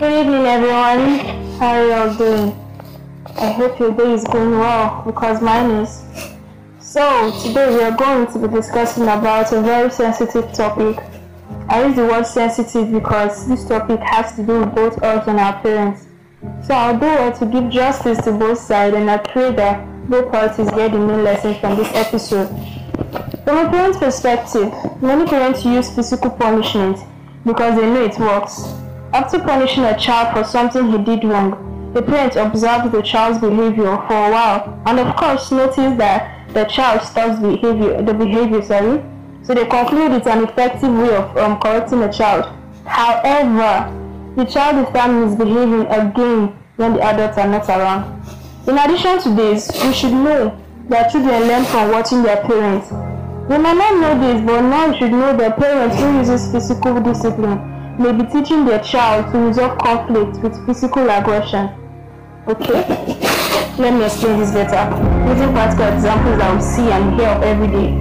Good evening, everyone. How are you all doing? I hope your day is going well because mine is. So, today we are going to be discussing about a very sensitive topic. I use the word sensitive because this topic has to do with both us and our parents. So, I'll do well to give justice to both sides and I pray that both parties get the main lesson from this episode. From a parent's perspective, many parents use physical punishment because they know it works. After punishing a child for something he did wrong, the parent observes the child's behavior for a while and of course notice that the child stops behavior, the behavior, sorry. So they conclude it's an effective way of um, correcting a child. However, the child is time misbehaving again when the adults are not around. In addition to this, we should know that children learn from watching their parents. They might not know this, but now should know that parents who uses physical discipline may be teaching their child to resolve conflict with physical aggression. Okay? Let me explain this better. Using practical examples that we see and hear of every day.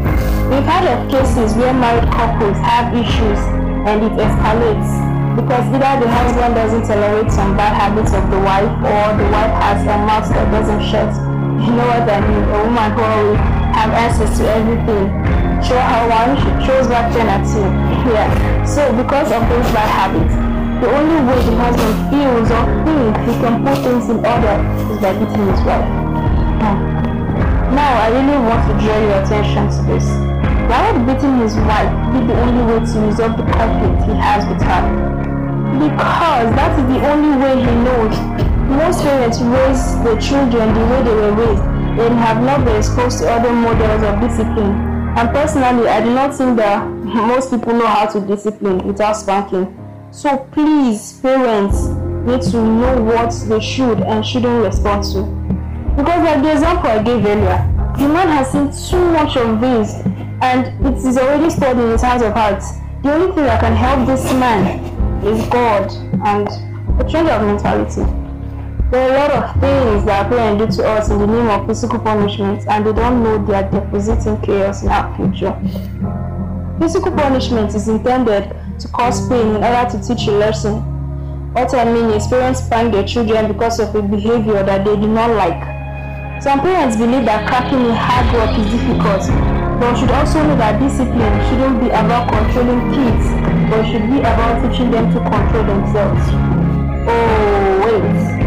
We've heard of cases where married couples have issues and it escalates because either the husband doesn't tolerate some bad habits of the wife or the wife has a mouth that doesn't shut. You know what I mean? A woman who always have access to everything. Show her one, she throws back ten at you. Yeah. So because of those bad habits, the only way the husband feels or thinks he can put things in order is by beating his wife. Hmm. Now I really want to draw your attention to this. Why would beating his wife be the only way to resolve the conflict he has with her? Because that is the only way he knows. Most parents raise their children the way they were raised and have not been exposed to other models of discipline. And personally, I do not think that most people know how to discipline without spanking. So please, parents need to know what they should and shouldn't respond to. Because like the example I gave earlier, the man has seen too much of this and it is already stored in his heart of hearts. The only thing that can help this man is God and a change of mentality. There are a lot of things that parents do to us in the name of physical punishment and they don't know they are depositing chaos in our future. Physical punishment is intended to cause pain in order to teach a lesson. What I mean is parents spank their children because of a behavior that they do not like. Some parents believe that cracking in hard work is difficult, but should also know that discipline shouldn't be about controlling kids, but should be about teaching them to control themselves. Oh, wait.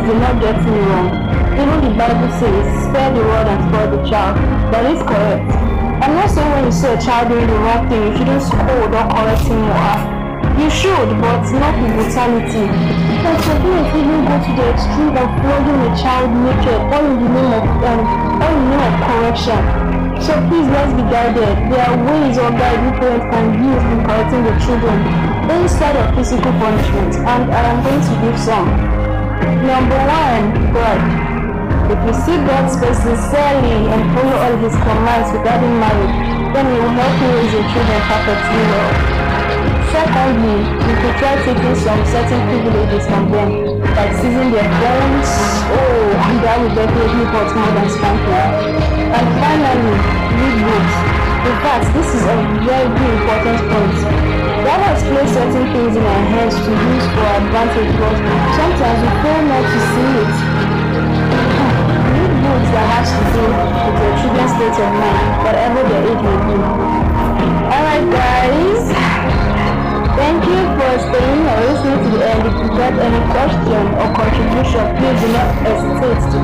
Do not get me wrong. Even the Bible says, spare the rod and spoil the child. That is correct. I'm not saying when you see a child doing the wrong thing, you shouldn't scold or correct him or her. You should, but not with brutality. But some parents even go to the extreme of flogging a child naked, all in the name of um, all in the name of correction. So please let's be guided. There are ways or guides parents can use in correcting the children instead of physical punishment, and I am going to give some. Number one, God. If you see God speak sincerely and follow all His commands regarding marriage, then He will help you raise your children perfectly well. Secondly, you could try taking some certain privileges from them, like seizing their phones. Oh, and that will definitely hurt more than spanking. And finally, read books. In fact, this is a very, important point. God has placed certain things in our hands to use for advantage, but sometimes we fail not to see it hmm. books that has to do with your children's state of mind, whatever their age may be. Alright guys, thank you for staying or listening to the end. If you got any question or contribution, please do not hesitate to